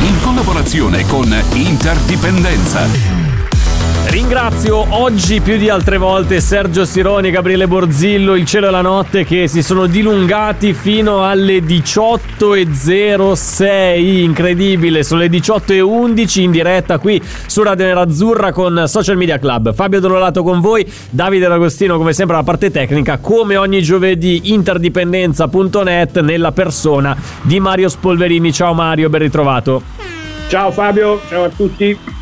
In collaborazione con Interdipendenza. Ringrazio oggi più di altre volte Sergio Sironi, Gabriele Borzillo, il cielo e la notte che si sono dilungati fino alle 18.06. Incredibile, sono le 18.11 in diretta qui su Radio Nerazzurra con Social Media Club. Fabio Donolato con voi, Davide D'Agostino come sempre alla parte tecnica, come ogni giovedì interdipendenza.net nella persona di Mario Spolverini. Ciao Mario, ben ritrovato. Ciao Fabio, ciao a tutti.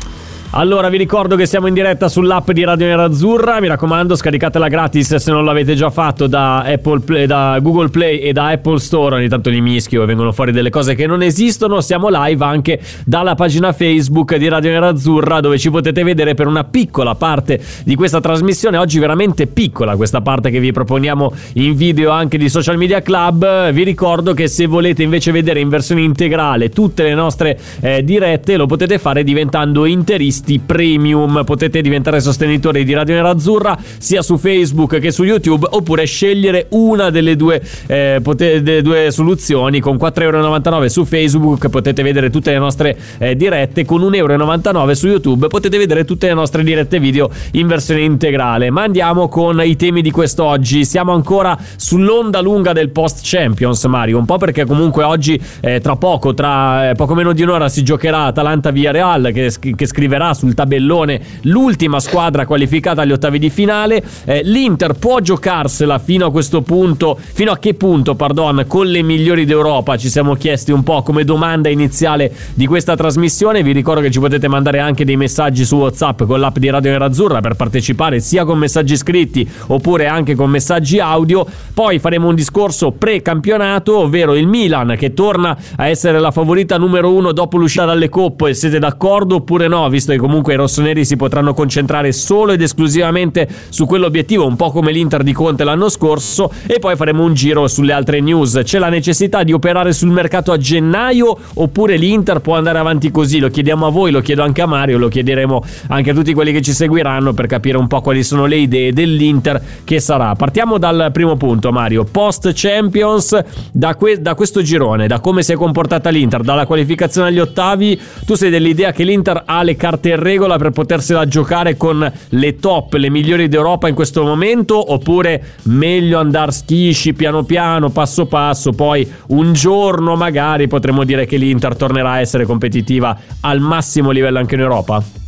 Allora vi ricordo che siamo in diretta sull'app di Radio Nerazzurra, mi raccomando scaricatela gratis se non l'avete già fatto da, Play, da, Google Play e da Apple Store, ogni tanto li mischio e vengono fuori delle cose che non esistono, siamo live anche dalla pagina Facebook di Radio Nerazzurra dove ci potete vedere per una piccola parte di questa trasmissione, oggi veramente piccola questa parte che vi proponiamo in video anche di Social Media Club, vi ricordo che se volete invece vedere in versione integrale tutte le nostre eh, dirette lo potete fare diventando interissimi acquisti premium. Potete diventare sostenitori di Radio Nerazzurra sia su Facebook che su YouTube oppure scegliere una delle due, eh, potete, delle due soluzioni. Con 4,99€ su Facebook potete vedere tutte le nostre eh, dirette, con 1,99€ su YouTube potete vedere tutte le nostre dirette video in versione integrale. Ma andiamo con i temi di quest'oggi. Siamo ancora sull'onda lunga del post Champions, Mario. Un po' perché comunque oggi, eh, tra poco, tra eh, poco meno di un'ora, si giocherà Atalanta via Real che, che scriverà sul tabellone l'ultima squadra qualificata agli ottavi di finale. Eh, L'Inter può giocarsela fino a questo punto, fino a che punto, pardon, con le migliori d'Europa? Ci siamo chiesti un po' come domanda iniziale di questa trasmissione. Vi ricordo che ci potete mandare anche dei messaggi su WhatsApp con l'app di Radio Nerazzurra per partecipare sia con messaggi scritti oppure anche con messaggi audio. Poi faremo un discorso pre-campionato, ovvero il Milan che torna a essere la favorita numero uno dopo l'uscita dalle coppe. Siete d'accordo oppure no? Visto che che comunque i rossoneri si potranno concentrare solo ed esclusivamente su quell'obiettivo, un po' come l'Inter di Conte l'anno scorso, e poi faremo un giro sulle altre news. C'è la necessità di operare sul mercato a gennaio oppure l'Inter può andare avanti così? Lo chiediamo a voi, lo chiedo anche a Mario, lo chiederemo anche a tutti quelli che ci seguiranno per capire un po' quali sono le idee dell'Inter che sarà. Partiamo dal primo punto, Mario. Post Champions, da, que- da questo girone, da come si è comportata l'Inter, dalla qualificazione agli ottavi, tu sei dell'idea che l'Inter ha le carte in regola per potersela giocare con le top, le migliori d'Europa in questo momento? Oppure meglio andare schisci piano piano, passo passo, poi un giorno magari potremo dire che l'Inter tornerà a essere competitiva al massimo livello anche in Europa?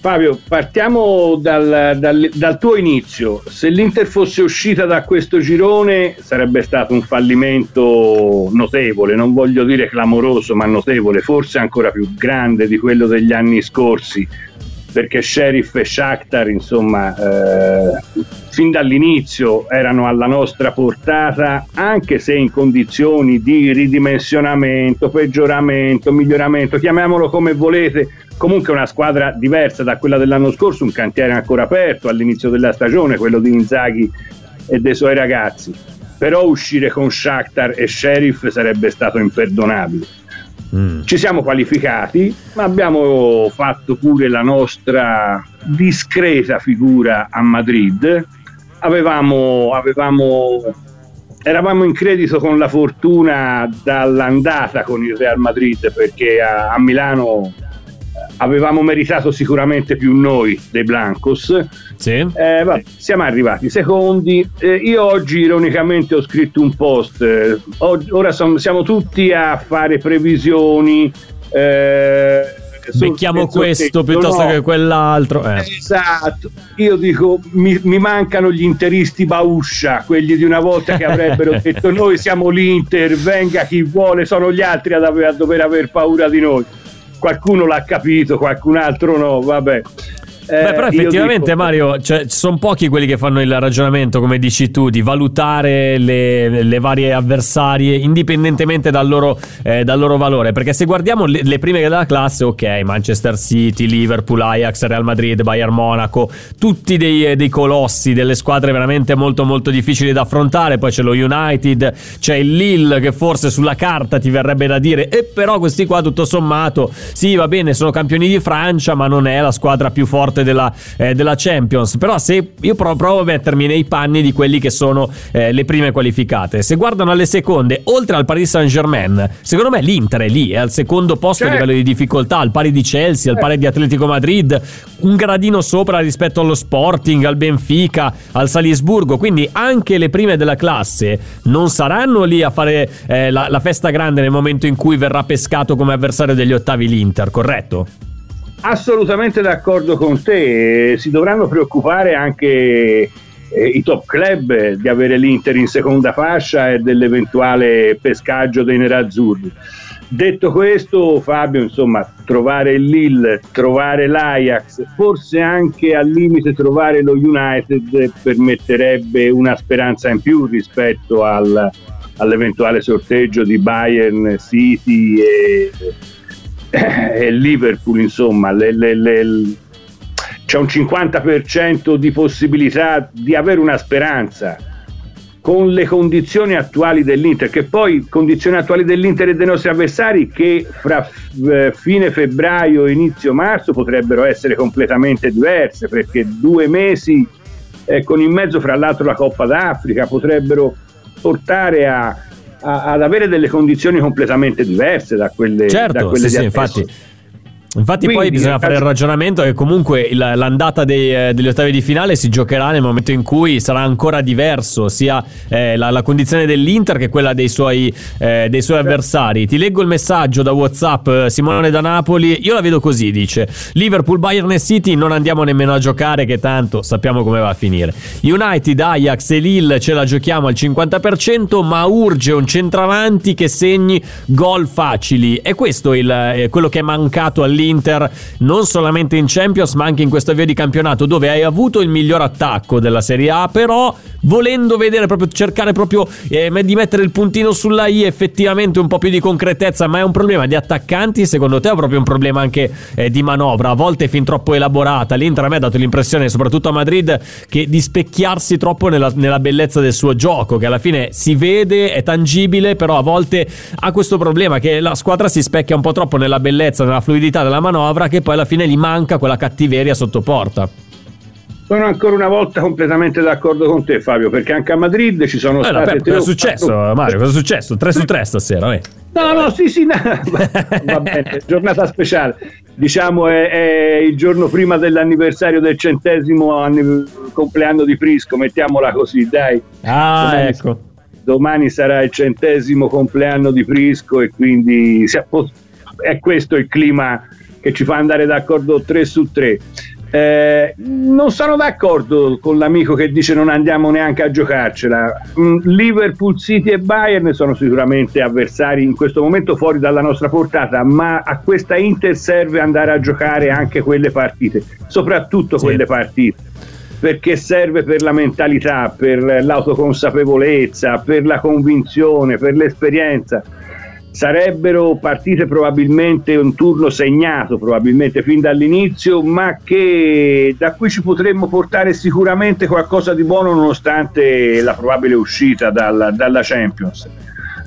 Fabio, partiamo dal, dal, dal, tuo inizio. Se l'Inter fosse uscita da questo girone sarebbe stato un fallimento notevole, non voglio dire clamoroso, ma notevole, forse ancora più grande di quello degli anni scorsi, perché Sheriff e Shakhtar, insomma, eh, fin dall'inizio erano alla nostra portata, anche se in condizioni di ridimensionamento, peggioramento, miglioramento, chiamiamolo come volete comunque una squadra diversa da quella dell'anno scorso, un cantiere ancora aperto all'inizio della stagione, quello di Inzaghi e dei suoi ragazzi. Però uscire con Shakhtar e Sheriff sarebbe stato imperdonabile. Mm. Ci siamo qualificati, ma abbiamo fatto pure la nostra discreta figura a Madrid. Avevamo, avevamo, eravamo in credito con la fortuna dall'andata con il Real Madrid perché a, a Milano avevamo meritato sicuramente più noi dei Blancos. Sì. Eh, vabbè, siamo arrivati secondi. Eh, io oggi ironicamente ho scritto un post. Eh, ora som- siamo tutti a fare previsioni. Eh, Becchiamo questo piuttosto no. che quell'altro. Eh. Esatto. Io dico, mi, mi, mancano gli interisti Bauscia, quelli di una volta che avrebbero detto noi siamo l'Inter, venga chi vuole, sono gli altri a, a dover aver paura di noi qualcuno l'ha capito, qualcun altro no, vabbè. Beh, però effettivamente dico... Mario, cioè, sono pochi quelli che fanno il ragionamento, come dici tu, di valutare le, le varie avversarie indipendentemente dal loro, eh, dal loro, valore. Perché se guardiamo le, le, prime della classe, ok, Manchester City, Liverpool, Ajax, Real Madrid, Bayern Monaco, tutti dei, dei colossi, delle squadre veramente molto molto difficili da affrontare. Poi c'è lo United, c'è il Lille che forse sulla carta ti verrebbe da dire, e però questi qua tutto sommato, sì va bene, sono campioni di Francia, ma non è la squadra più forte forte della, eh, della Champions. Però se io provo, provo, a mettermi nei panni di quelli che sono eh, le prime qualificate, se guardano alle seconde, oltre al Paris Saint Germain, secondo me l'Inter è lì, è al secondo posto certo. a livello di difficoltà, al pari di Chelsea, al pari di Atletico Madrid, un gradino sopra rispetto allo Sporting, al Benfica, al Salisburgo. Quindi anche le prime della classe non saranno lì a fare eh, la, la festa grande nel momento in cui verrà pescato come avversario degli ottavi l'Inter, corretto? Assolutamente d'accordo con te, si dovranno preoccupare anche eh, i top club di avere l'Inter in seconda fascia e dell'eventuale pescaggio dei nerazzurri. Detto questo, Fabio, insomma, trovare il Lille, trovare l'Ajax, forse anche al limite trovare lo United permetterebbe una speranza in più rispetto al, all'eventuale sorteggio di Bayern, City e e Liverpool, insomma, le, le, le, c'è un 50% di possibilità di avere una speranza con le condizioni attuali dell'Inter, che poi condizioni attuali dell'Inter e dei nostri avversari che fra eh, fine febbraio e inizio marzo potrebbero essere completamente diverse, perché due mesi eh, con in mezzo fra l'altro la Coppa d'Africa potrebbero portare a a, ad avere delle condizioni completamente diverse da quelle, certo, da quelle sì, di sì, infatti Infatti Quindi, poi bisogna fare il ragionamento che comunque l'andata dei, eh, degli ottavi di finale si giocherà nel momento in cui sarà ancora diverso sia eh, la, la, condizione dell'Inter che quella dei suoi, eh, dei suoi avversari. Ti leggo il messaggio da Whatsapp, eh, Simone da Napoli, io la vedo così, dice Liverpool, Bayern e City non andiamo nemmeno a giocare che tanto sappiamo come va a finire. United, Ajax e Lille ce la giochiamo al 50% ma urge un centravanti che segni gol facili. E questo è il, eh, quello che è mancato all'Inter l'Inter non solamente in Champions ma anche in questo avvio di campionato dove hai avuto il miglior attacco della Serie A però volendo vedere proprio cercare proprio eh, di mettere il puntino sulla I effettivamente un po' più di concretezza ma è un problema di attaccanti secondo te o proprio un problema anche eh, di manovra? A volte fin troppo elaborata. l'Inter a me ha dato l'impressione soprattutto a Madrid che di specchiarsi troppo nella, nella bellezza del suo gioco che alla fine si vede è tangibile però a volte ha questo problema che la squadra si specchia un po' troppo nella bellezza nella fluidità della manovra che poi alla fine gli manca quella cattiveria sotto porta sono ancora una volta completamente d'accordo con te, Fabio, perché anche a Madrid ci sono eh, state. Cosa è successo, Mario? Cosa è successo? 3 su 3 stasera, eh. No, no, sì, sì, no. va bene, giornata speciale. Diciamo è, è, il giorno prima dell'anniversario del centesimo anni, compleanno di Prisco, mettiamola così, dai. Ah, domani, ecco. Domani sarà il centesimo compleanno di Prisco e quindi è questo il clima che ci fa andare d'accordo 3 su 3. Eh, non sono d'accordo con l'amico che dice non andiamo neanche a giocarcela. Mm, Liverpool, City e Bayern sono sicuramente avversari in questo momento fuori dalla nostra portata, ma a questa Inter serve andare a giocare anche quelle partite, soprattutto sì. quelle partite perché serve per la mentalità, per l'autoconsapevolezza, per la convinzione, per l'esperienza sarebbero partite probabilmente un turno segnato probabilmente fin dall'inizio ma che da cui ci potremmo portare sicuramente qualcosa di buono nonostante la probabile uscita dalla, dalla Champions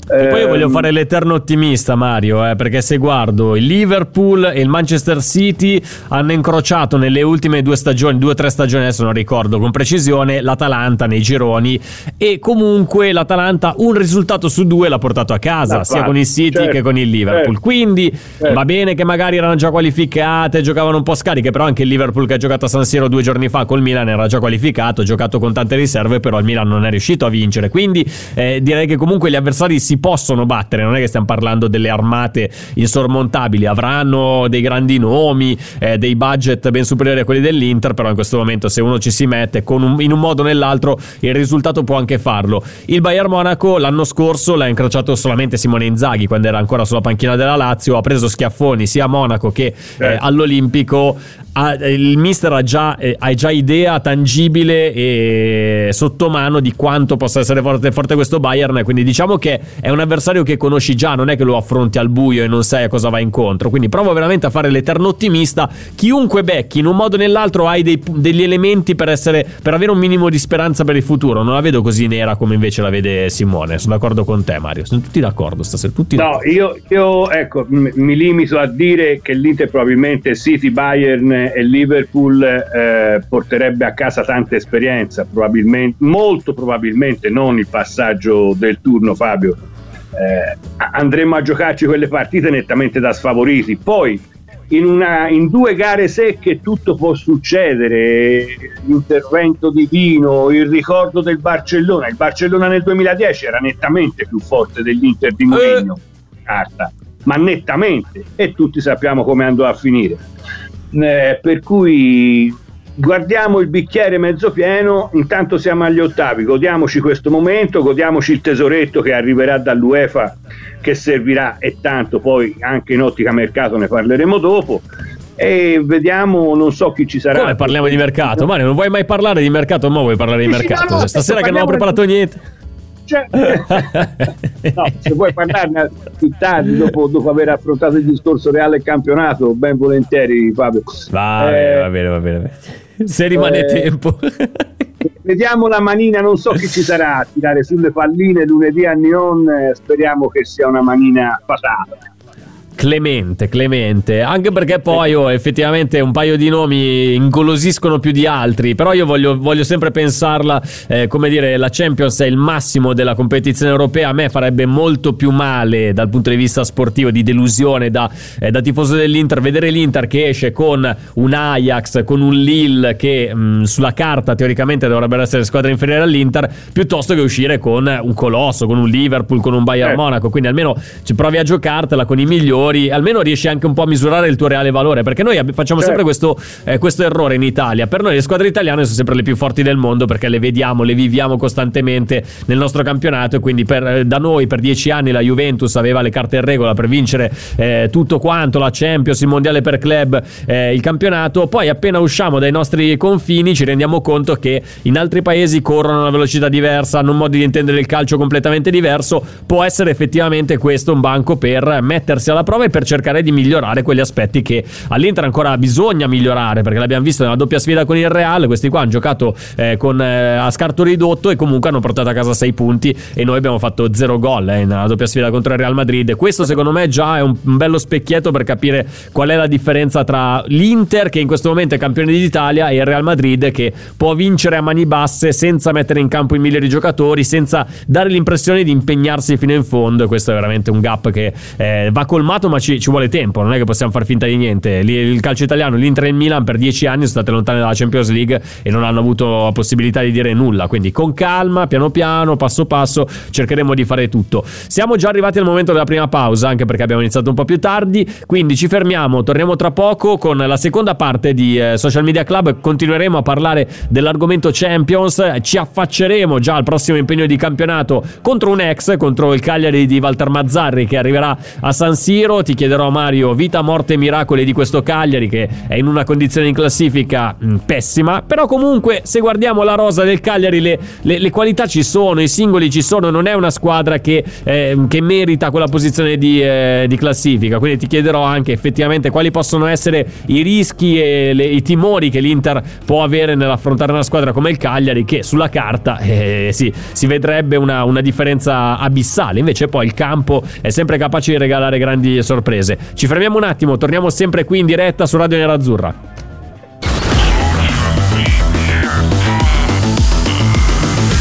e poi io voglio ehm, fare l'eterno ottimista, Mario, eh, perché se guardo il Liverpool e il Manchester City hanno incrociato nelle ultime due stagioni, due o tre stagioni, adesso non ricordo con precisione, l'Atalanta nei gironi e comunque l'Atalanta un risultato su due l'ha portato a casa, no, sia con il City certo, che con il Liverpool. Certo, Quindi certo. va bene che magari erano già qualificate, giocavano un po' scariche, però anche il Liverpool che ha giocato a San Siro due giorni fa col Milan era già qualificato, ha giocato con tante riserve, però il Milan non è riuscito a vincere. Quindi eh, direi che comunque gli avversari si si possono battere, non è che stiamo parlando delle armate insormontabili, avranno dei grandi nomi, eh, dei budget ben superiori a quelli dell'Inter, però in questo momento se uno ci si mette un, in un modo o nell'altro il risultato può anche farlo. Il Bayern Monaco l'anno scorso l'ha incrociato solamente Simone Inzaghi quando era ancora sulla panchina della Lazio, ha preso schiaffoni sia a Monaco che eh, all'Olimpico il mister ha già, eh, ha già, idea tangibile e sotto mano di quanto possa essere forte, forte, questo Bayern. Quindi diciamo che è un avversario che conosci già, non è che lo affronti al buio e non sai a cosa va incontro. Quindi provo veramente a fare l'eterno ottimista. Chiunque becchi, in un modo o nell'altro, hai dei, degli elementi per, essere, per avere un minimo di speranza per il futuro. Non la vedo così nera come invece la vede Simone. Sono d'accordo con te, Mario. Sono tutti d'accordo stasera. Tutti no, io, io ecco, mi limito a dire che l'Inter probabilmente City, Bayern e Liverpool eh, porterebbe a casa tanta esperienza, probabilmente, molto probabilmente non il passaggio del turno Fabio. Eh, andremmo a giocarci quelle partite nettamente da sfavoriti. Poi in, una, in, due gare secche tutto può succedere, l'intervento divino, il ricordo del Barcellona. Il Barcellona nel 2010 era nettamente più forte dell'Inter di Mourinho, carta, ma nettamente, e tutti sappiamo come andò a finire eh, per cui guardiamo il bicchiere mezzo pieno, intanto siamo agli ottavi, godiamoci questo momento, godiamoci il tesoretto che arriverà dall'UEFA che servirà e tanto, poi anche in ottica mercato ne parleremo dopo e vediamo non so chi ci sarà. Come parliamo di mercato? Mario non vuoi mai parlare di mercato? Ma vuoi parlare di mercato? stasera che non ho preparato niente cioè, no, se vuoi parlarne più tardi, dopo, dopo, aver affrontato il discorso reale campionato, ben volentieri, Fabio. Va bene, eh, va bene, va bene. Se rimane eh, tempo. vediamo la manina, non so chi ci sarà a tirare sulle palline lunedì a Neon. Eh, speriamo che sia una manina fatale. Clemente, Clemente, anche perché poi oh, effettivamente un paio di nomi ingolosiscono più di altri, però io voglio, voglio sempre pensarla, eh, come dire, la Champions è il massimo della competizione europea, a me farebbe molto più male dal punto di vista sportivo, di delusione da, eh, da tifoso dell'Inter, vedere l'Inter che esce con un Ajax, con un Lille che mh, mm, sulla carta teoricamente dovrebbero essere squadre inferiori all'Inter, piuttosto che uscire con un colosso, con un Liverpool, con un Bayern eh. Monaco, quindi almeno ci provi a giocartela con i migliori migliori, almeno riesci anche un po' a misurare il tuo reale valore. Perché noi facciamo certo. sempre questo, eh, questo, errore in Italia. Per noi le squadre italiane sono sempre le più forti del mondo perché le vediamo, le viviamo costantemente nel nostro campionato. E quindi per, eh, da noi per dieci anni la Juventus aveva le carte in regola per vincere eh, tutto quanto, la Champions, il mondiale per club, eh, il campionato. Poi appena usciamo dai nostri confini ci rendiamo conto che in altri paesi corrono a una velocità diversa, hanno un modo di intendere il calcio completamente diverso. Può essere effettivamente questo un banco per mettersi alla prova prova e per cercare di migliorare quegli aspetti che all'Inter ancora bisogna migliorare perché l'abbiamo visto nella doppia sfida con il Real questi qua hanno giocato eh, con, eh, a scarto ridotto e comunque hanno portato a casa 6 punti e noi abbiamo fatto 0 gol eh, nella doppia sfida contro il Real Madrid. Questo secondo me già è un, un bello specchietto per capire qual è la differenza tra l'Inter che in questo momento è campione d'Italia e il Real Madrid che può vincere a mani basse senza mettere in campo i migliori giocatori senza dare l'impressione di impegnarsi fino in fondo. E questo è veramente un gap che eh, va colmato ma ci, ci, vuole tempo, non è che possiamo far finta di niente. Il calcio italiano, l'Inter e il Milan per dieci anni sono state lontane dalla Champions League e non hanno avuto la possibilità di dire nulla. Quindi con calma, piano piano, passo passo, cercheremo di fare tutto. Siamo già arrivati al momento della prima pausa, anche perché abbiamo iniziato un po' più tardi. Quindi ci fermiamo, torniamo tra poco con la seconda parte di eh, Social Media Club. Continueremo a parlare dell'argomento Champions. Ci affacceremo già al prossimo impegno di campionato contro un ex, contro il Cagliari di Walter Mazzarri che arriverà a San Siro giro ti chiederò Mario vita, morte e miracoli di questo Cagliari che è in una condizione in classifica mh, mm, pessima, però comunque se guardiamo la rosa del Cagliari le, le, le, qualità ci sono, i singoli ci sono, non è una squadra che, eh, che merita quella posizione di, eh, di, classifica, quindi ti chiederò anche effettivamente quali possono essere i rischi e le, i timori che l'Inter può avere nell'affrontare una squadra come il Cagliari che sulla carta eh, sì, si vedrebbe una, una differenza abissale, invece poi il campo è sempre capace di regalare grandi sorprese. Ci fermiamo un attimo, torniamo sempre qui in diretta su Radio Nerazzurra.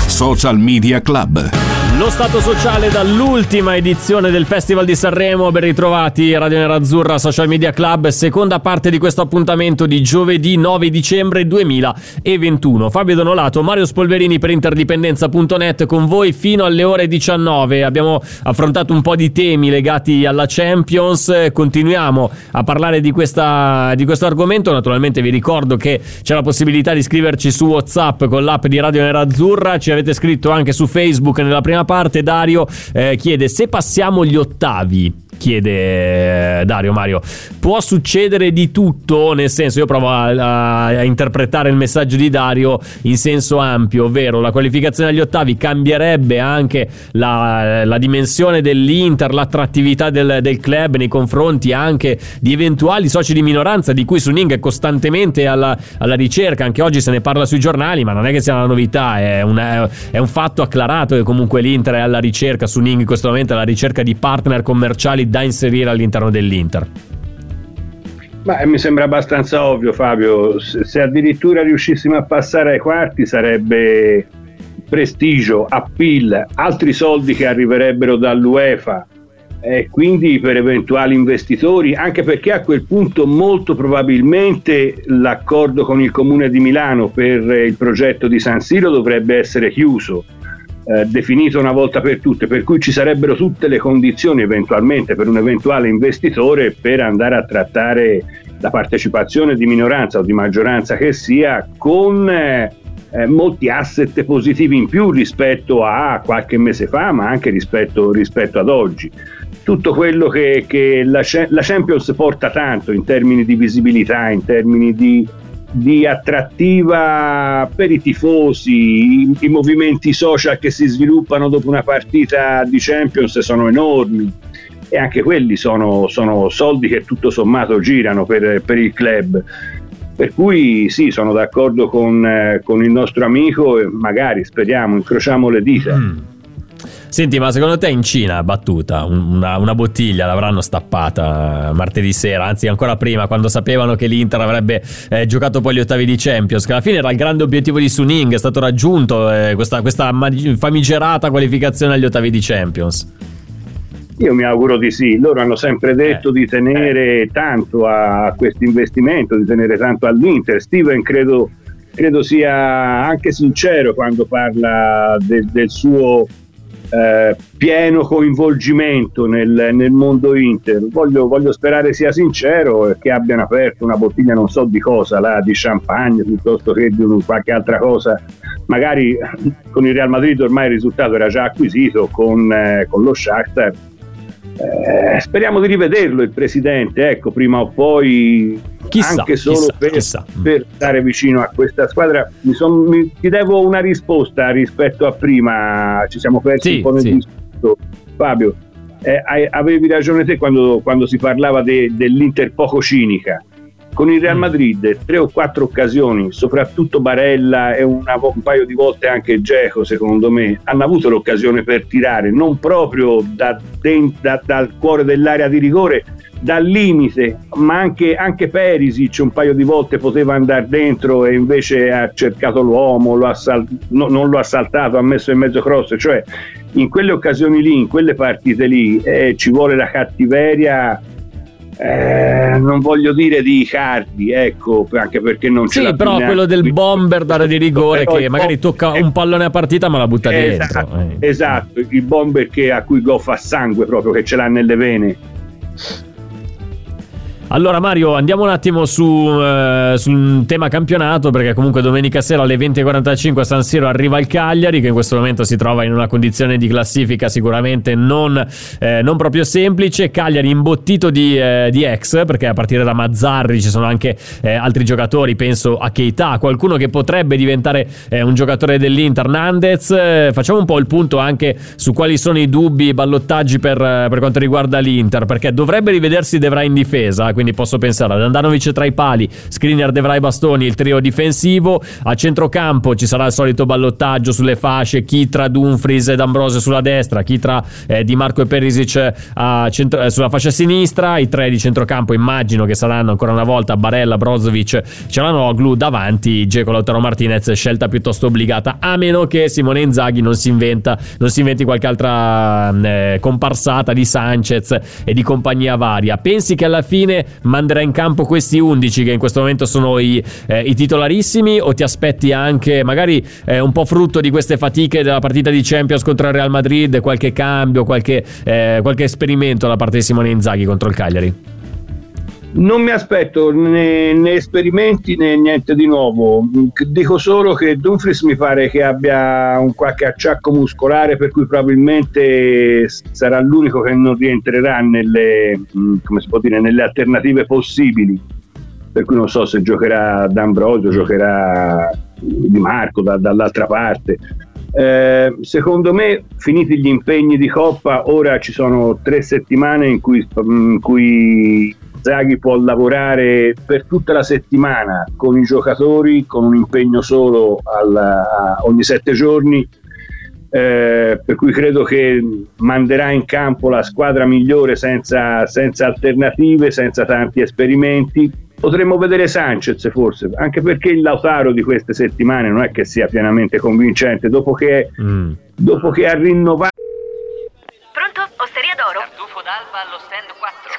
Social Media Club. Lo stato sociale dall'ultima edizione del Festival di Sanremo. Ben ritrovati Radio Nerazzurra Social Media Club, seconda parte di questo appuntamento di giovedì 9 dicembre 2021. Fabio Donolato, Mario Spolverini per interdipendenza.net con voi fino alle ore 19. Abbiamo affrontato un po' di temi legati alla Champions. Continuiamo a parlare di, questa, di questo argomento. Naturalmente vi ricordo che c'è la possibilità di scriverci su WhatsApp con l'app di Radio Nerazzurra. Ci avete scritto anche su Facebook nella prima parte parte Dario eh, chiede se passiamo gli ottavi chiede eh, Dario Mario. Può succedere di tutto, nel senso io provo a, a, a, interpretare il messaggio di Dario in senso ampio, ovvero la qualificazione agli ottavi cambierebbe anche la, la dimensione dell'Inter, l'attrattività del, del, club nei confronti anche di eventuali soci di minoranza di cui Suning è costantemente alla, alla, ricerca, anche oggi se ne parla sui giornali, ma non è che sia una novità, è, una, è un fatto acclarato che comunque l'Inter è alla ricerca, Suning in questo momento è alla ricerca di partner commerciali da inserire all'interno dell'Inter? Ma mi sembra abbastanza ovvio Fabio, se addirittura riuscissimo a passare ai quarti sarebbe prestigio, appeal, altri soldi che arriverebbero dall'UEFA. E quindi per eventuali investitori, anche perché a quel punto molto probabilmente l'accordo con il Comune di Milano per il progetto di San Siro dovrebbe essere chiuso eh, definito una volta per tutte, per cui ci sarebbero tutte le condizioni eventualmente per un eventuale investitore per andare a trattare la partecipazione di minoranza o di maggioranza che sia con eh, eh, molti asset positivi in più rispetto a qualche mese fa, ma anche rispetto, rispetto ad oggi. Tutto quello che, che la, la Champions porta tanto in termini di visibilità, in termini di di attrattiva per i tifosi, i, i, movimenti social che si sviluppano dopo una partita di Champions sono enormi e anche quelli sono, sono soldi che tutto sommato girano per, per, il club. Per cui sì, sono d'accordo con, eh, con il nostro amico e magari speriamo, incrociamo le dita. Mm Senti, ma secondo te in Cina, battuta, una, una, bottiglia l'avranno stappata martedì sera, anzi ancora prima, quando sapevano che l'Inter avrebbe eh, giocato poi gli ottavi di Champions, che alla fine era il grande obiettivo di Suning, è stato raggiunto eh, questa, questa famigerata qualificazione agli ottavi di Champions. Io mi auguro di sì, loro hanno sempre detto eh, di tenere eh. tanto a questo investimento, di tenere tanto all'Inter. Steven credo, credo sia anche sincero quando parla de, del suo eh, pieno coinvolgimento nel, nel mondo Inter. Voglio, voglio, sperare sia sincero e che abbiano aperto una bottiglia non so di cosa, là, di champagne piuttosto che di qualche altra cosa. Magari con il Real Madrid ormai il risultato era già acquisito con, eh, con lo Shakhtar. Eh, speriamo di rivederlo il presidente, ecco, prima o poi chissà, anche solo chissà, per, chissà. per, stare vicino a questa squadra. Mi son, mi, ti devo una risposta rispetto a prima, ci siamo persi sì, un po' nel sì. discorso. Fabio, eh, avevi ragione te quando, quando si parlava de, dell'Inter poco cinica. Con il Real mm. Madrid tre o quattro occasioni, soprattutto Barella e una, un paio di volte anche Geco, secondo me, hanno avuto l'occasione per tirare, non proprio da, da, dal cuore dell'area di rigore, dal limite, ma anche, anche Perisic un paio di volte poteva andare dentro e invece ha cercato l'uomo, lo assal- no, non lo ha saltato, ha messo in mezzo cross, cioè in quelle occasioni lì, in quelle partite lì, eh, ci vuole la cattiveria eh, non voglio dire di Icardi, ecco, anche perché non c'è. Sì, però quello del bomber d'area di rigore che magari tocca un pallone a partita ma la butta esatto, dentro. Eh. Esatto, il bomber che, a cui goffa sangue proprio, che ce l'ha nelle vene. Allora Mario andiamo un attimo su, uh, sul tema campionato perché comunque domenica sera alle 20.45 a San Siro arriva il Cagliari che in questo momento si trova in una condizione di classifica sicuramente non, eh, non proprio semplice. Cagliari imbottito di, eh, di, ex perché a partire da Mazzarri ci sono anche eh, altri giocatori, penso a Keita, qualcuno che potrebbe diventare eh, un giocatore dell'Inter, Nandez. Eh, facciamo un po' il punto anche su quali sono i dubbi, i ballottaggi per, per quanto riguarda l'Inter perché dovrebbe rivedersi Devra in difesa quindi posso pensare ad Andanovic tra i pali, Skriniar, Devrai, Bastoni, il trio difensivo, a centrocampo ci sarà il solito ballottaggio sulle fasce, chi tra Dumfries ed Ambrosio sulla destra, chi tra eh, Di Marco e Perisic centro, eh, sulla fascia sinistra, i tre di centrocampo immagino che saranno ancora una volta Barella, Brozovic, ce l'hanno Glu davanti, Geco Lautaro Martinez, scelta piuttosto obbligata, a meno che Simone Inzaghi non si inventa, non si inventi qualche altra eh, comparsata di Sanchez e di compagnia varia. Pensi che alla fine manderà in campo questi 11 che in questo momento sono i, eh, i titolarissimi o ti aspetti anche magari eh, un po' frutto di queste fatiche della partita di Champions contro il Real Madrid, qualche cambio, qualche, eh, qualche esperimento da parte di Simone Inzaghi contro il Cagliari? Non mi aspetto né, né, esperimenti né niente di nuovo. Dico solo che Dumfries mi pare che abbia un qualche acciacco muscolare per cui probabilmente sarà l'unico che non rientrerà nelle, mm, dire, nelle alternative possibili. Per cui non so se giocherà D'Ambrosio, giocherà Di Marco da, dall'altra parte. Eh, secondo me, finiti gli impegni di Coppa, ora ci sono tre settimane in cui, in cui Zaghi può lavorare per tutta la settimana con i giocatori, con un impegno solo alla, ogni sette giorni, eh, per cui credo che manderà in campo la squadra migliore senza, senza alternative, senza tanti esperimenti. Potremmo vedere Sanchez forse, anche perché il Lautaro di queste settimane non è che sia pienamente convincente, dopo che, mm. dopo che ha rinnovato d'alba allo stand 4.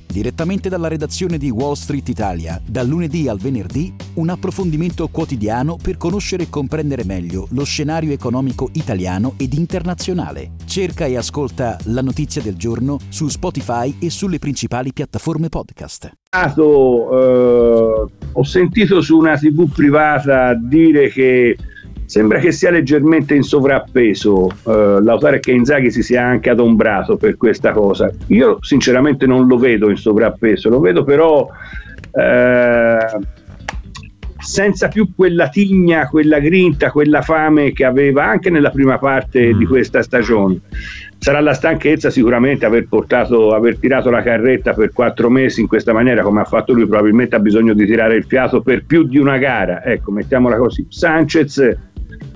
Direttamente dalla redazione di Wall Street Italia, dal lunedì al venerdì, un approfondimento quotidiano per conoscere e comprendere meglio lo scenario economico italiano ed internazionale. Cerca e ascolta la notizia del giorno su Spotify e sulle principali piattaforme podcast. Eh, ho sentito su una tv privata dire che Sembra che sia leggermente in sovrappeso eh, Lautaro e che Inzaghi si sia anche adombrato per questa cosa. Io sinceramente non lo vedo in sovrappeso, lo vedo però eh, senza più quella tigna, quella grinta, quella fame che aveva anche nella prima parte mm. di questa stagione. Sarà la stanchezza sicuramente aver portato, aver tirato la carretta per quattro mesi in questa maniera, come ha fatto lui, probabilmente ha bisogno di tirare il fiato per più di una gara. Ecco, mettiamola così. Sanchez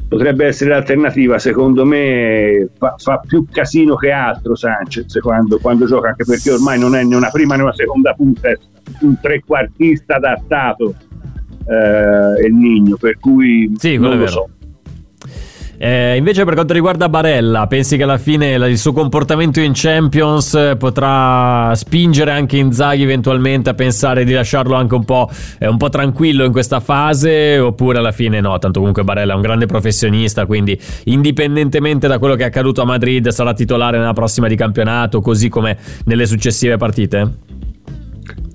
potrebbe essere l'alternativa. Secondo me fa, fa, più casino che altro Sanchez quando, quando, gioca, anche perché ormai non è né una prima né una seconda punta, è un trequartista adattato eh, il Nigno, per cui sì, non lo so. Eh, invece, per quanto riguarda Barella, pensi che alla fine il suo comportamento in Champions eh, potrà spingere anche Inzaghi eventualmente a pensare di lasciarlo anche un po', eh, un po', tranquillo in questa fase? Oppure alla fine no? Tanto comunque Barella è un grande professionista, quindi indipendentemente da quello che è accaduto a Madrid, sarà titolare nella prossima di campionato, così come nelle successive partite?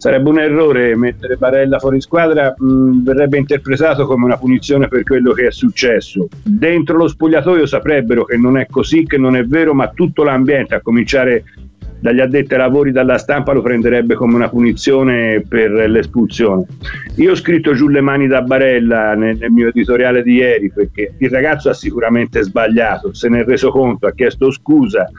Sarebbe un errore mettere Barella fuori squadra, mh, verrebbe interpretato come una punizione per quello che è successo. Dentro lo spogliatoio saprebbero che non è così, che non è vero, ma tutto l'ambiente, a cominciare dagli addetti ai lavori, dalla stampa, lo prenderebbe come una punizione per l'espulsione. Io ho scritto giù le mani da Barella nel, nel mio editoriale di ieri perché il ragazzo ha sicuramente sbagliato, se ne è reso conto, ha chiesto scusa,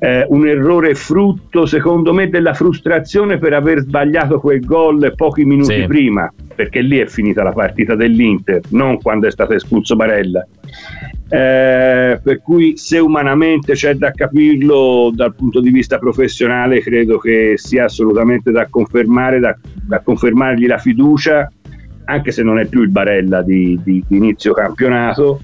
eh, un errore frutto secondo me della frustrazione per aver sbagliato quel gol pochi minuti sì. prima, perché lì è finita la partita dell'Inter, non quando è stato espulso Barella. Eh, per cui se umanamente c'è da capirlo dal punto di vista professionale credo che sia assolutamente da confermare, da, da confermargli la fiducia anche se non è più il Barella di, di, di inizio campionato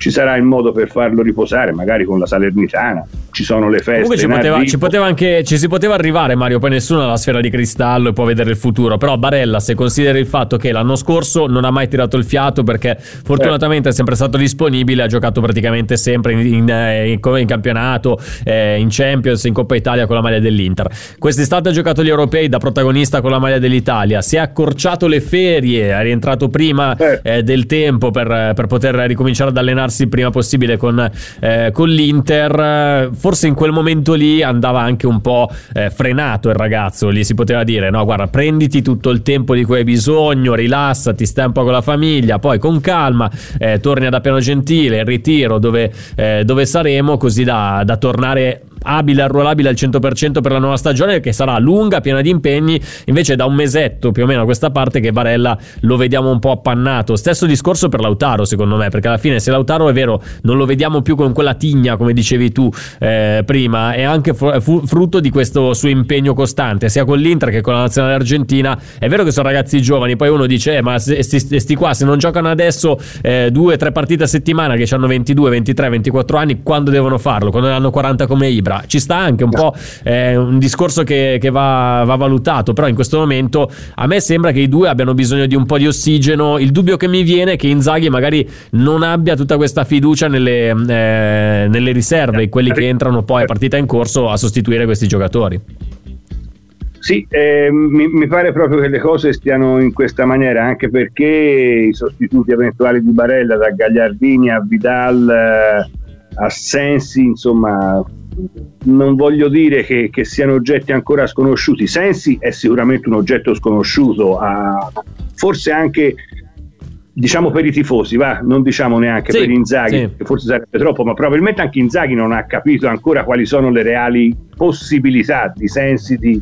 ci sarà il modo per farlo riposare, magari con la Salernitana. Ci sono le feste. Comunque ci poteva, ci poteva, anche, ci si poteva arrivare, Mario. Poi nessuno ha la sfera di cristallo e può vedere il futuro. Però Barella, se consideri il fatto che l'anno scorso non ha mai tirato il fiato perché fortunatamente è sempre stato disponibile, ha giocato praticamente sempre in, in, in, in campionato, eh, in Champions, in Coppa Italia con la maglia dell'Inter. Quest'estate ha giocato gli europei da protagonista con la maglia dell'Italia. Si è accorciato le ferie, è rientrato prima eh, del tempo per, per poter ricominciare ad allenarsi allenarsi il prima possibile con, eh, con l'Inter. Forse in quel momento lì andava anche un po' eh, frenato il ragazzo, gli si poteva dire no guarda prenditi tutto il tempo di cui hai bisogno, rilassati, stai un po' con la famiglia, poi con calma eh, torni ad Appiano Gentile, il ritiro dove, eh, dove saremo così da, da tornare abile, arruolabile al 100% per la nuova stagione che sarà lunga, piena di impegni, invece da un mesetto più o meno a questa parte che Barella lo vediamo un po' appannato. Stesso discorso per Lautaro secondo me, perché alla fine se Lautaro è vero non lo vediamo più con quella tigna come dicevi tu eh, prima, è anche frutto di questo suo impegno costante, sia con l'Inter che con la nazionale argentina. È vero che sono ragazzi giovani, poi uno dice eh, ma sti, sti, qua se non giocano adesso eh, due tre partite a settimana che hanno 22, 23, 24 anni, quando devono farlo? Quando ne hanno 40 come Ibra? Ci sta anche un po' eh, un discorso che, che va, va valutato, però in questo momento a me sembra che i due abbiano bisogno di un po' di ossigeno. Il dubbio che mi viene è che Inzaghi magari non abbia tutta questa fiducia nelle, eh, nelle riserve, quelli che entrano poi a partita in corso a sostituire questi giocatori. Sì, eh, mi, mi, pare proprio che le cose stiano in questa maniera, anche perché i sostituti eventuali di Barella, da Gagliardini a Vidal eh, a Sensi, insomma, non voglio dire che, che, siano oggetti ancora sconosciuti. Sensi è sicuramente un oggetto sconosciuto, a, forse anche diciamo per i tifosi, va, non diciamo neanche sì, per Inzaghi, sì. che forse sarebbe troppo, ma probabilmente anche Inzaghi non ha capito ancora quali sono le reali possibilità di Sensi di,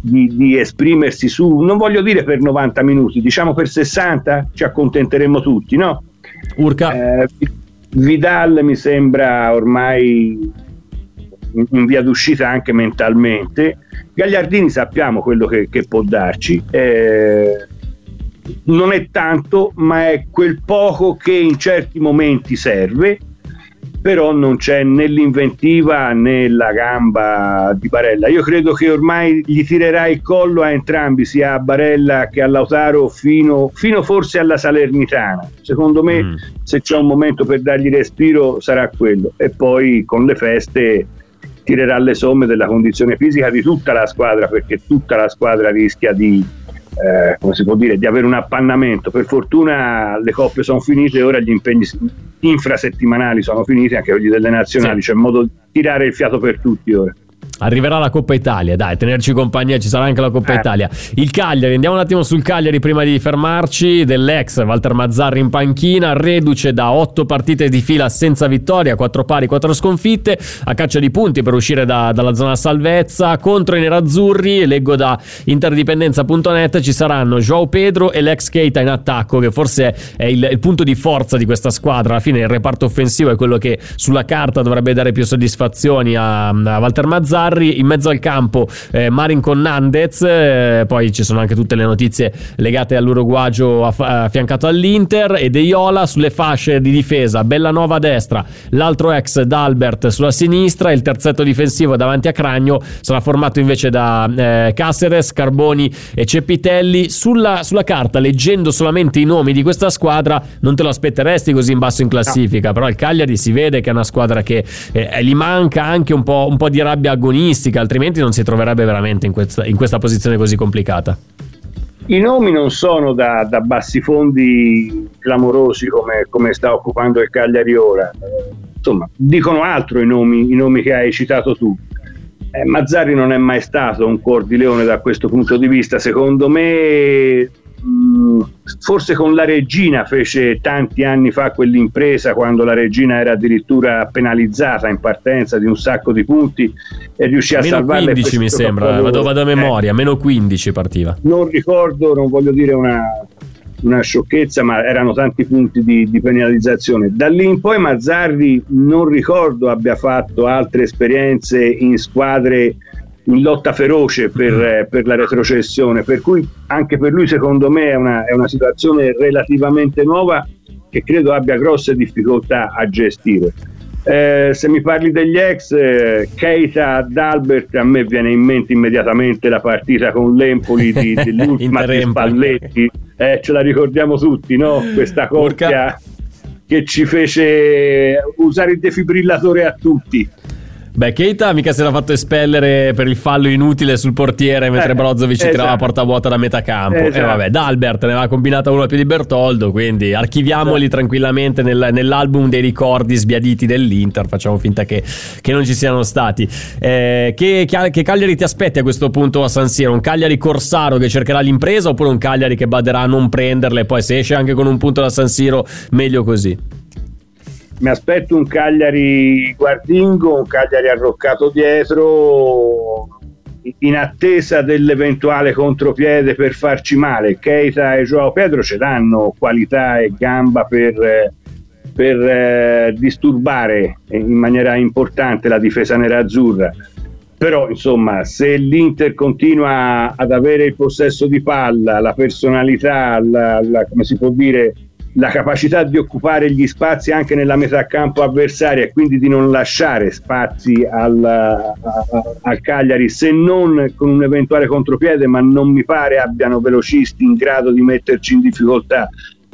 di, di, esprimersi su, non voglio dire per 90 minuti, diciamo per 60 ci accontenteremo tutti, no? Urca. Eh, Vidal mi sembra ormai in via d'uscita anche mentalmente. Gagliardini sappiamo quello che, che può darci. Eh, non è tanto, ma è quel poco che in certi momenti serve però non c'è né l'inventiva né la gamba di Barella. Io credo che ormai gli tirerà il collo a entrambi, sia a Barella che a Lautaro, fino, fino forse alla Salernitana. Secondo me, mm. se c'è un momento per dargli respiro, sarà quello. E poi con le feste tirerà le somme della condizione fisica di tutta la squadra, perché tutta la squadra rischia di eh, come si può dire, di avere un appannamento. Per fortuna le coppe sono finite e ora gli impegni infrasettimanali sono finiti, anche quelli delle nazionali, sì. c'è modo di tirare il fiato per tutti ora. Arriverà la Coppa Italia, dai, tenerci compagnia, ci sarà anche la Coppa eh. Italia. Il Cagliari, andiamo un attimo sul Cagliari prima di fermarci, dell'ex Walter Mazzarri in panchina, reduce da otto partite di fila senza vittoria, quattro pari, quattro sconfitte, a caccia di punti per uscire da, dalla zona salvezza, contro i nerazzurri, leggo da interdipendenza.net, ci saranno Joao Pedro e l'ex Keita in attacco, che forse è il, il punto di forza di questa squadra, alla fine il reparto offensivo è quello che sulla carta dovrebbe dare più soddisfazioni a, a Walter Mazzarri, Sarri, in mezzo al campo eh, Marin con Nandez, eh, poi ci sono anche tutte le notizie legate all'uruguagio aff- affiancato all'Inter e De Iola sulle fasce di difesa, Bellanova a destra, l'altro ex D'Albert sulla sinistra, il terzetto difensivo davanti a Cragno sarà formato invece da eh, Caceres, Carboni e Cepitelli. Sulla, sulla, carta, leggendo solamente i nomi di questa squadra, non te lo aspetteresti così in basso in classifica, no. però il Cagliari si vede che è una squadra che eh, gli manca anche un po', un po' di rabbia agonistica agonistica, altrimenti non si troverebbe veramente in questa, in questa posizione così complicata. I nomi non sono da, da bassi fondi clamorosi come, come, sta occupando il Cagliari ora. Insomma, dicono altro i nomi, i nomi che hai citato tu. Eh, Mazzari non è mai stato un cuor di leone da questo punto di vista. Secondo me forse con la regina fece tanti anni fa quell'impresa quando la regina era addirittura penalizzata in partenza di un sacco di punti e riuscì a meno salvarla. 15 mi sembra, vado, vado a memoria, eh, meno 15 partiva. Non ricordo, non voglio dire una, una sciocchezza, ma erano tanti punti di, di, penalizzazione. Da lì in poi Mazzarri non ricordo abbia fatto altre esperienze in squadre in lotta feroce per, mm. eh, per, la retrocessione, per cui anche per lui secondo me è una, è una situazione relativamente nuova che credo abbia grosse difficoltà a gestire. Eh, se mi parli degli ex, eh, Keita d'Albert, a me viene in mente immediatamente la partita con l'Empoli di, dell'ultima di Spalletti, eh, ce la ricordiamo tutti, no? questa coppia Porca. che ci fece usare il defibrillatore a tutti. Beh, Keita mica si era fatto espellere per il fallo inutile sul portiere mentre eh, Brozovic esatto. tirava porta vuota da metà campo. Esatto. E vabbè, D'Albert ne aveva combinata uno più di Bertoldo, quindi archiviamoli esatto. tranquillamente nel, nell'album dei ricordi sbiaditi dell'Inter, facciamo finta che, che non ci siano stati. Eh, che, che, Cagliari ti aspetti a questo punto a San Siro? Un Cagliari Corsaro che cercherà l'impresa oppure un Cagliari che baderà a non prenderle e poi se esce anche con un punto da San Siro meglio così? Mi aspetto un Cagliari guardingo, un Cagliari arroccato dietro, in attesa dell'eventuale contropiede per farci male. Keita e Joao Pedro ce l'hanno qualità e gamba per, per eh, disturbare in maniera importante la difesa nerazzurra. Però, insomma, se l'Inter continua ad avere il possesso di palla, la personalità, la, la, come si può dire, la capacità di occupare gli spazi anche nella metà campo avversaria e quindi di non lasciare spazi al, al, Cagliari se non con un eventuale contropiede ma non mi pare abbiano velocisti in grado di metterci in difficoltà.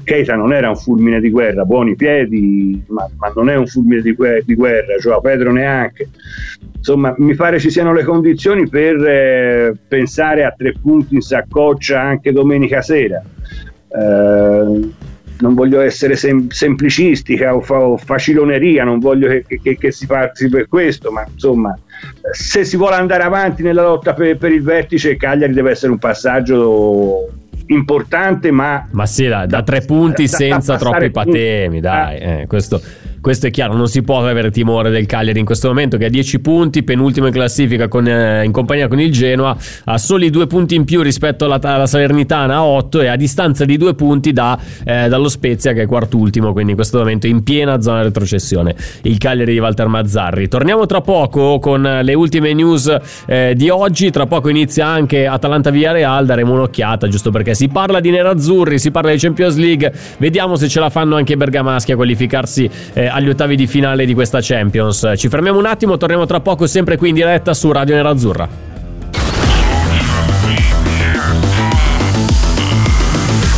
Keita non era un fulmine di guerra buoni piedi ma, ma non è un fulmine di, guerra, di guerra Joao Pedro neanche. Insomma mi pare ci siano le condizioni per eh, pensare a tre punti in saccoccia anche domenica sera. Eh, non voglio essere sem- semplicistica o, fa- o, faciloneria, non voglio che, che, che, si passi per questo, ma insomma, se si vuole andare avanti nella lotta per, per il vertice, Cagliari deve essere un passaggio importante, ma... Ma sì, da, da tre punti da, senza da troppi patemi, dai, eh, questo questo è chiaro, non si può avere timore del Cagliari in questo momento che ha 10 punti, penultimo in classifica con, eh, in compagnia con il Genoa, ha soli due punti in più rispetto alla, alla Salernitana a 8 e a distanza di due punti da, eh, dallo Spezia che è quartultimo, quindi in questo momento in piena zona retrocessione. Il Cagliari di Walter Mazzarri. Torniamo tra poco con le ultime news eh, di oggi, tra poco inizia anche Atalanta Villarreal, daremo un'occhiata giusto perché si parla di nerazzurri, si parla di Champions League, vediamo se ce la fanno anche i bergamaschi a qualificarsi eh, agli ottavi di finale di questa Champions. Ci fermiamo un attimo, torniamo tra poco sempre qui in diretta su Radio Nerazzurra.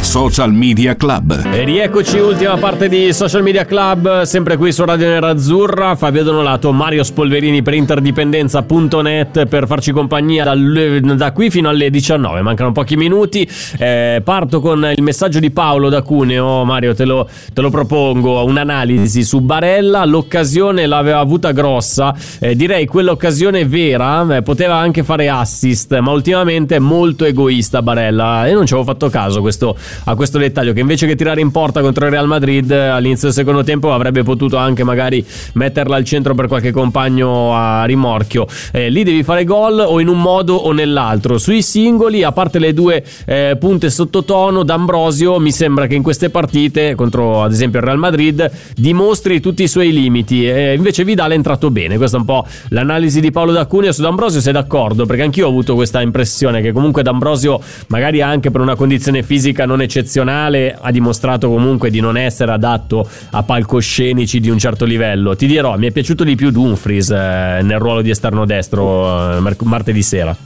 Social Media Club. E rieccoci, ultima parte di Social Media Club, sempre qui su Radio Nerazzurra. Fabio Donolato, Mario Spolverini per interdipendenza.net per farci compagnia dal, da qui fino alle 19. Mancano pochi minuti. Eh, parto con il messaggio di Paolo da Cuneo. Mario, te lo, te lo propongo. Un'analisi su Barella. L'occasione l'aveva avuta grossa. Eh, direi quell'occasione vera. Eh, poteva anche fare assist, ma ultimamente è molto egoista Barella. E non ci avevo fatto caso questo a questo dettaglio che invece che tirare in porta contro il Real Madrid all'inizio del secondo tempo avrebbe potuto anche magari metterla al centro per qualche compagno a rimorchio. Eh, lì devi fare gol o in un modo o nell'altro. Sui singoli, a parte le due eh, punte sottotono, D'Ambrosio mi sembra che in queste partite contro ad esempio il Real Madrid dimostri tutti i suoi limiti. Eh, invece Vidal è entrato bene. Questa è un po' l'analisi di Paolo D'Acuneo su D'Ambrosio. Sei d'accordo? Perché anch'io ho avuto questa impressione che comunque D'Ambrosio magari anche per una condizione fisica non eccezionale, ha dimostrato comunque di non essere adatto a palcoscenici di un certo livello. Ti dirò, mi è piaciuto di più Dumfries eh, nel ruolo di esterno destro eh, martedì sera.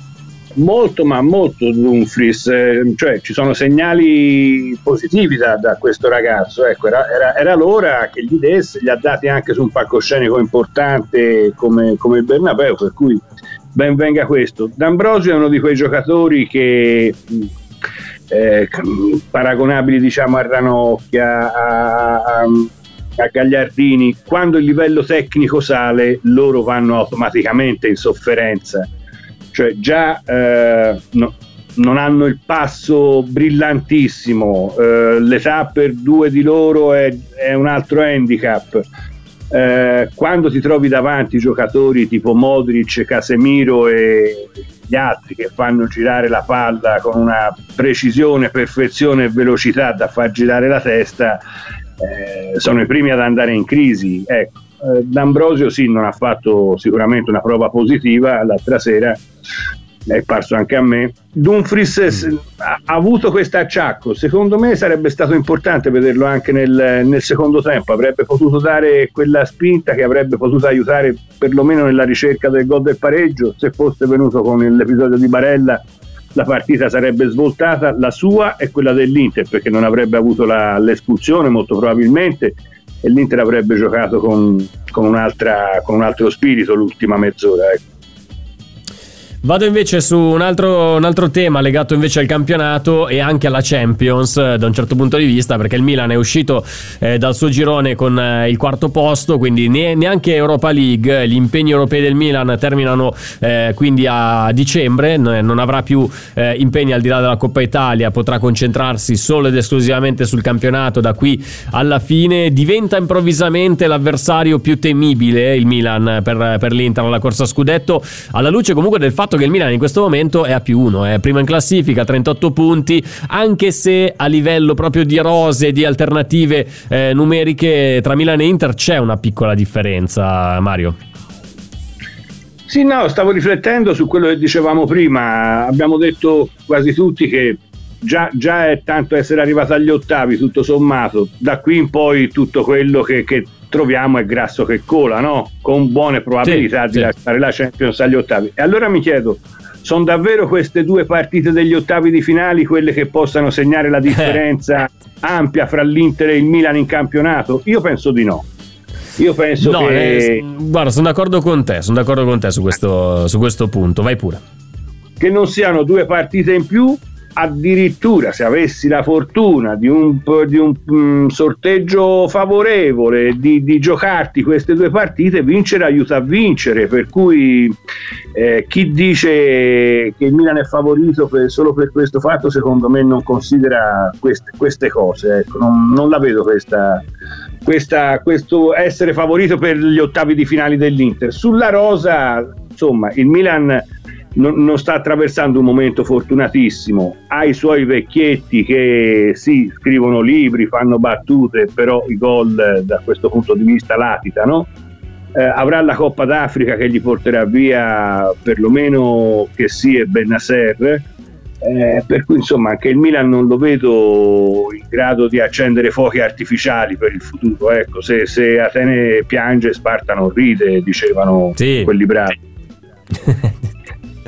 Molto, ma molto Dumfries, eh, cioè ci sono segnali positivi da, da questo ragazzo. Ecco, era, era, era, l'ora che gli desse, gli ha dati anche su un palcoscenico importante come, come il Bernabeu, per cui ben venga questo. D'Ambrosio è uno di quei giocatori che eh, paragonabili diciamo a Ranocchia, a, a, a, Gagliardini, quando il livello tecnico sale loro vanno automaticamente in sofferenza, cioè già eh, no, non hanno il passo brillantissimo, eh, l'età per due di loro è, è un altro handicap. Eh, quando ti trovi davanti giocatori tipo Modric, Casemiro e gli altri che fanno girare la palla con una precisione, perfezione e velocità da far girare la testa, eh, sono i primi ad andare in crisi. Ecco, eh, D'Ambrosio sì, non ha fatto sicuramente una prova positiva l'altra sera, è parso anche a me. Dumfries mm. ha avuto questo acciacco, secondo me sarebbe stato importante vederlo anche nel, nel, secondo tempo, avrebbe potuto dare quella spinta che avrebbe potuto aiutare perlomeno nella ricerca del gol del pareggio, se fosse venuto con l'episodio di Barella la partita sarebbe svoltata, la sua e quella dell'Inter, perché non avrebbe avuto la, l'espulsione molto probabilmente e l'Inter avrebbe giocato con, con, con un altro spirito l'ultima mezz'ora. Ecco. Vado invece su un altro, un altro, tema legato invece al campionato e anche alla Champions eh, da un certo punto di vista perché il Milan è uscito eh, dal suo girone con eh, il quarto posto quindi ne, neanche Europa League gli impegni europei del Milan terminano eh, quindi a dicembre non avrà più eh, impegni al di là della Coppa Italia potrà concentrarsi solo ed esclusivamente sul campionato da qui alla fine. Diventa improvvisamente l'avversario più temibile il Milan per, per l'Inter alla corsa scudetto alla luce comunque del fatto fatto che il Milan in questo momento è a più uno, è prima in classifica, 38 punti, anche se a livello proprio di rose, di alternative eh, numeriche tra Milan e Inter c'è una piccola differenza, Mario. Sì, no, stavo riflettendo su quello che dicevamo prima. Abbiamo detto quasi tutti che già, già è tanto essere arrivato agli ottavi, tutto sommato. Da qui in poi tutto quello che, che troviamo è grasso che cola, no? Con buone probabilità sì, di sì. lasciare la Champions agli ottavi. E allora mi chiedo, sono davvero queste due partite degli ottavi di finali quelle che possano segnare la differenza ampia fra l'Inter e il Milan in campionato? Io penso di no. Io penso no, che. Eh, guarda, sono d'accordo con te, sono d'accordo con te su questo, su questo punto. Vai pure. Che non siano due partite in più, addirittura se avessi la fortuna di un, di un um, sorteggio favorevole di, di, giocarti queste due partite vincere aiuta a vincere per cui eh, chi dice che il Milan è favorito per, solo per questo fatto secondo me non considera queste, queste cose ecco, non, non, la vedo questa, questa, questo essere favorito per gli ottavi di finali dell'Inter. Sulla rosa insomma il Milan non, non, sta attraversando un momento fortunatissimo, ha i suoi vecchietti che sì, scrivono libri, fanno battute, però i gol eh, da questo punto di vista latitano. Eh, avrà la Coppa d'Africa che gli porterà via perlomeno che sì e Benasser. Eh, per cui insomma anche il Milan non lo vedo in grado di accendere fuochi artificiali per il futuro ecco se, se Atene piange Sparta non ride dicevano sì. quelli bravi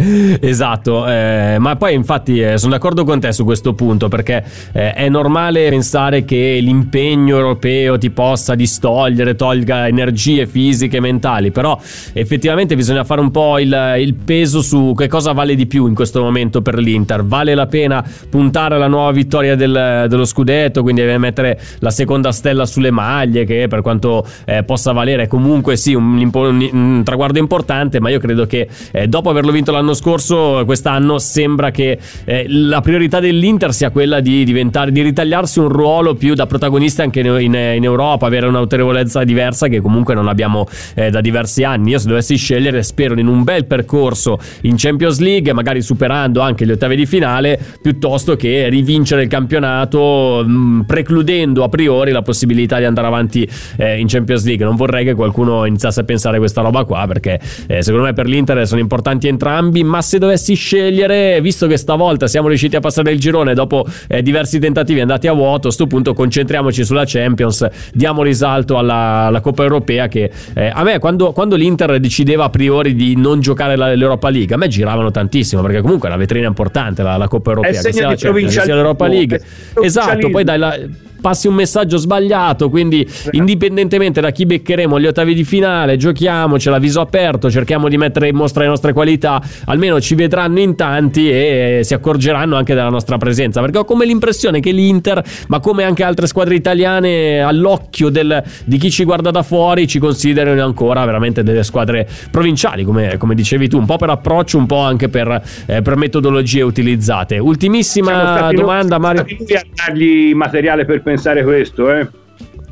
esatto, eh, ma poi infatti eh, sono d'accordo con te su questo punto perché eh, è normale pensare che l'impegno europeo ti possa distogliere, tolga energie fisiche e mentali, però effettivamente bisogna fare un po' il, il, peso su che cosa vale di più in questo momento per l'Inter. Vale la pena puntare alla nuova vittoria del, dello scudetto, quindi deve mettere la seconda stella sulle maglie che per quanto eh, possa valere comunque sì un, un, un, traguardo importante, ma io credo che eh, dopo averlo vinto l'anno scorso, quest'anno sembra che eh, la priorità dell'Inter sia quella di diventare, di ritagliarsi un ruolo più da protagonista anche in, in, Europa, avere un'autorevolezza diversa che comunque non abbiamo eh, da diversi anni. Io se dovessi scegliere spero in un bel percorso in Champions League, magari superando anche gli ottavi di finale, piuttosto che rivincere il campionato, mh, mm, precludendo a priori la possibilità di andare avanti eh, in Champions League. Non vorrei che qualcuno iniziasse a pensare questa roba qua, perché eh, secondo me per l'Inter sono importanti entrambi, ma se dovessi scegliere, visto che stavolta siamo riusciti a passare il girone dopo eh, diversi tentativi andati a vuoto, a questo punto concentriamoci sulla Champions, diamo risalto alla, alla Coppa Europea che eh, a me quando, quando, l'Inter decideva a priori di non giocare la, l'Europa League, a me giravano tantissimo perché comunque è una vetrina importante la, la Coppa Europea, che sia la Champions, sia l'Europa League. Esatto, poi dai la passi un messaggio sbagliato. Quindi, indipendentemente da chi beccheremo gli ottavi di finale, giochiamocela, viso aperto, cerchiamo di mettere in mostra le nostre qualità. Almeno ci vedranno in tanti e si accorgeranno anche della nostra presenza. Perché ho come l'impressione che l'Inter, ma come anche altre squadre italiane, all'occhio del, di chi ci guarda da fuori, ci considerano ancora veramente delle squadre provinciali, come, come dicevi tu, un po' per approccio, un po' anche per, eh, per metodologie utilizzate. Ultimissima domanda, Mario. A dargli materiale per pensare pensare questo, eh.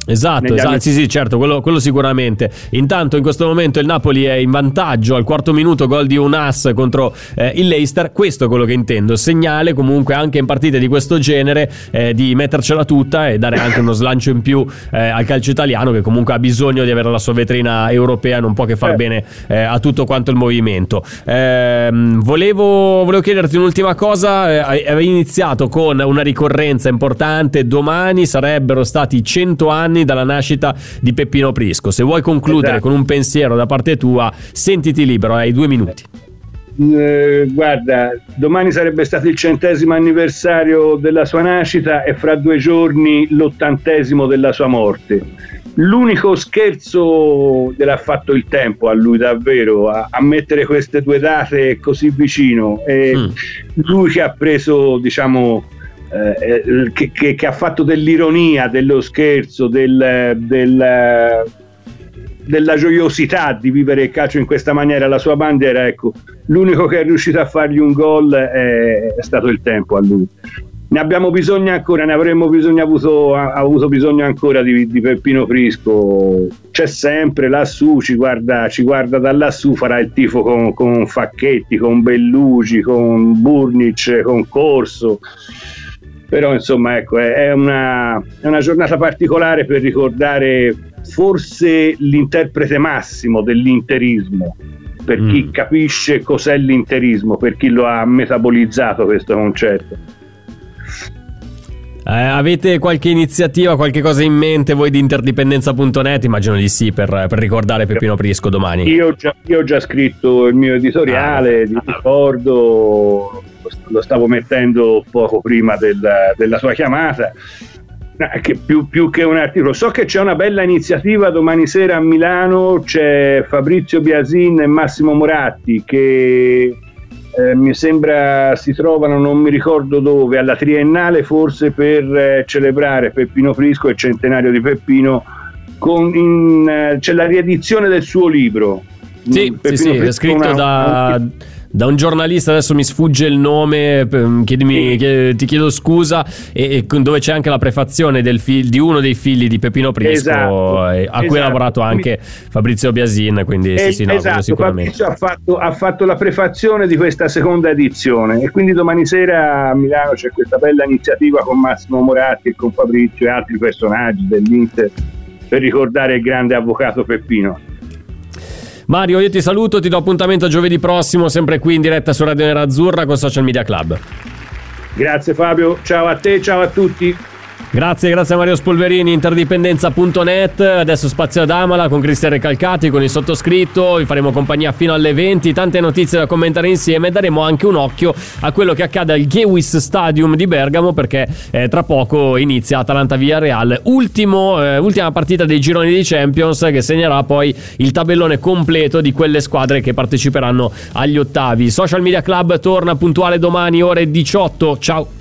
Esatto, esatto. sì sì certo, quello, quello, sicuramente. Intanto in questo momento il Napoli è in vantaggio al quarto minuto, gol di un as contro eh, il Leicester, questo è quello che intendo, segnale comunque anche in partite di questo genere eh, di mettercela tutta e dare anche uno slancio in più eh, al calcio italiano che comunque ha bisogno di avere la sua vetrina europea, non può che far eh. bene eh, a tutto quanto il movimento. Ehm, volevo, volevo, chiederti un'ultima cosa, eh, avevi iniziato con una ricorrenza importante, domani sarebbero stati 100 anni anni dalla nascita di Peppino Prisco. Se vuoi concludere esatto. con un pensiero da parte tua, sentiti libero, hai due minuti. Eh, guarda, domani sarebbe stato il centesimo anniversario della sua nascita e fra due giorni l'ottantesimo della sua morte. L'unico scherzo gliel'ha fatto il tempo a lui davvero, a, a mettere queste due date così vicino. E mm. Lui che ha preso, diciamo, eh, eh, che, che, che, ha fatto dell'ironia, dello scherzo, del, del, della gioiosità di vivere il calcio in questa maniera, la sua bandiera, ecco, l'unico che è riuscito a fargli un gol è, è stato il tempo a lui ne abbiamo bisogno ancora, ne avremmo bisogno avuto, avuto bisogno ancora di, di, Peppino Frisco. C'è sempre lassù, ci guarda, ci guarda da lassù, farà il tifo con, con Facchetti, con Belluci, con Burnic, con Corso. Però insomma ecco, è, una, è una giornata particolare per ricordare forse l'interprete massimo dell'interismo, per mm. chi capisce cos'è l'interismo, per chi lo ha metabolizzato questo concetto. Eh, avete qualche iniziativa, qualche cosa in mente voi di interdipendenza.net? Immagino di sì, per, per ricordare Peppino Prisco domani. Io ho già, io ho già scritto il mio editoriale, ah, vi ricordo, lo stavo mettendo poco prima del, della sua chiamata. Che più, più, che un articolo, so che c'è una bella iniziativa domani sera a Milano. C'è Fabrizio Biasin e Massimo Moratti che eh, mi sembra si trovano, non mi ricordo dove, alla Triennale forse per eh, celebrare Peppino Frisco e il centenario di Peppino. Con, in, eh, c'è la riedizione del suo libro. Sì, Peppino sì, sì, è scritto una, da... Una da un giornalista, adesso mi sfugge il nome, chiedimi, sì. ti chiedo scusa, e, e, dove c'è anche la prefazione fi- di uno dei figli di Peppino Prisco, esatto, a esatto. cui ha lavorato anche Fabrizio Biasin, quindi sì, sì, no, esatto, sicuramente. Fabrizio ha fatto, ha fatto la prefazione di questa seconda edizione e quindi domani sera a Milano c'è questa bella iniziativa con Massimo Moratti e con Fabrizio e altri personaggi dell'Inter per ricordare il grande avvocato Peppino. Mario, io ti saluto, ti do appuntamento giovedì prossimo, sempre qui in diretta su Radio Nerazzurra con Social Media Club. Grazie Fabio, ciao a te, ciao a tutti. Grazie, grazie a Mario Spolverini, interdipendenza.net. Adesso spazio ad Amala con Cristian Recalcati, con il sottoscritto. Vi faremo compagnia fino alle 20. Tante notizie da commentare insieme. Daremo anche un occhio a quello che accade al Gewis Stadium di Bergamo perché eh, tra poco inizia Atalanta Via Real. Ultimo, eh, ultima partita dei gironi di Champions che segnerà poi il tabellone completo di quelle squadre che parteciperanno agli ottavi. Social Media Club torna puntuale domani ore 18. Ciao.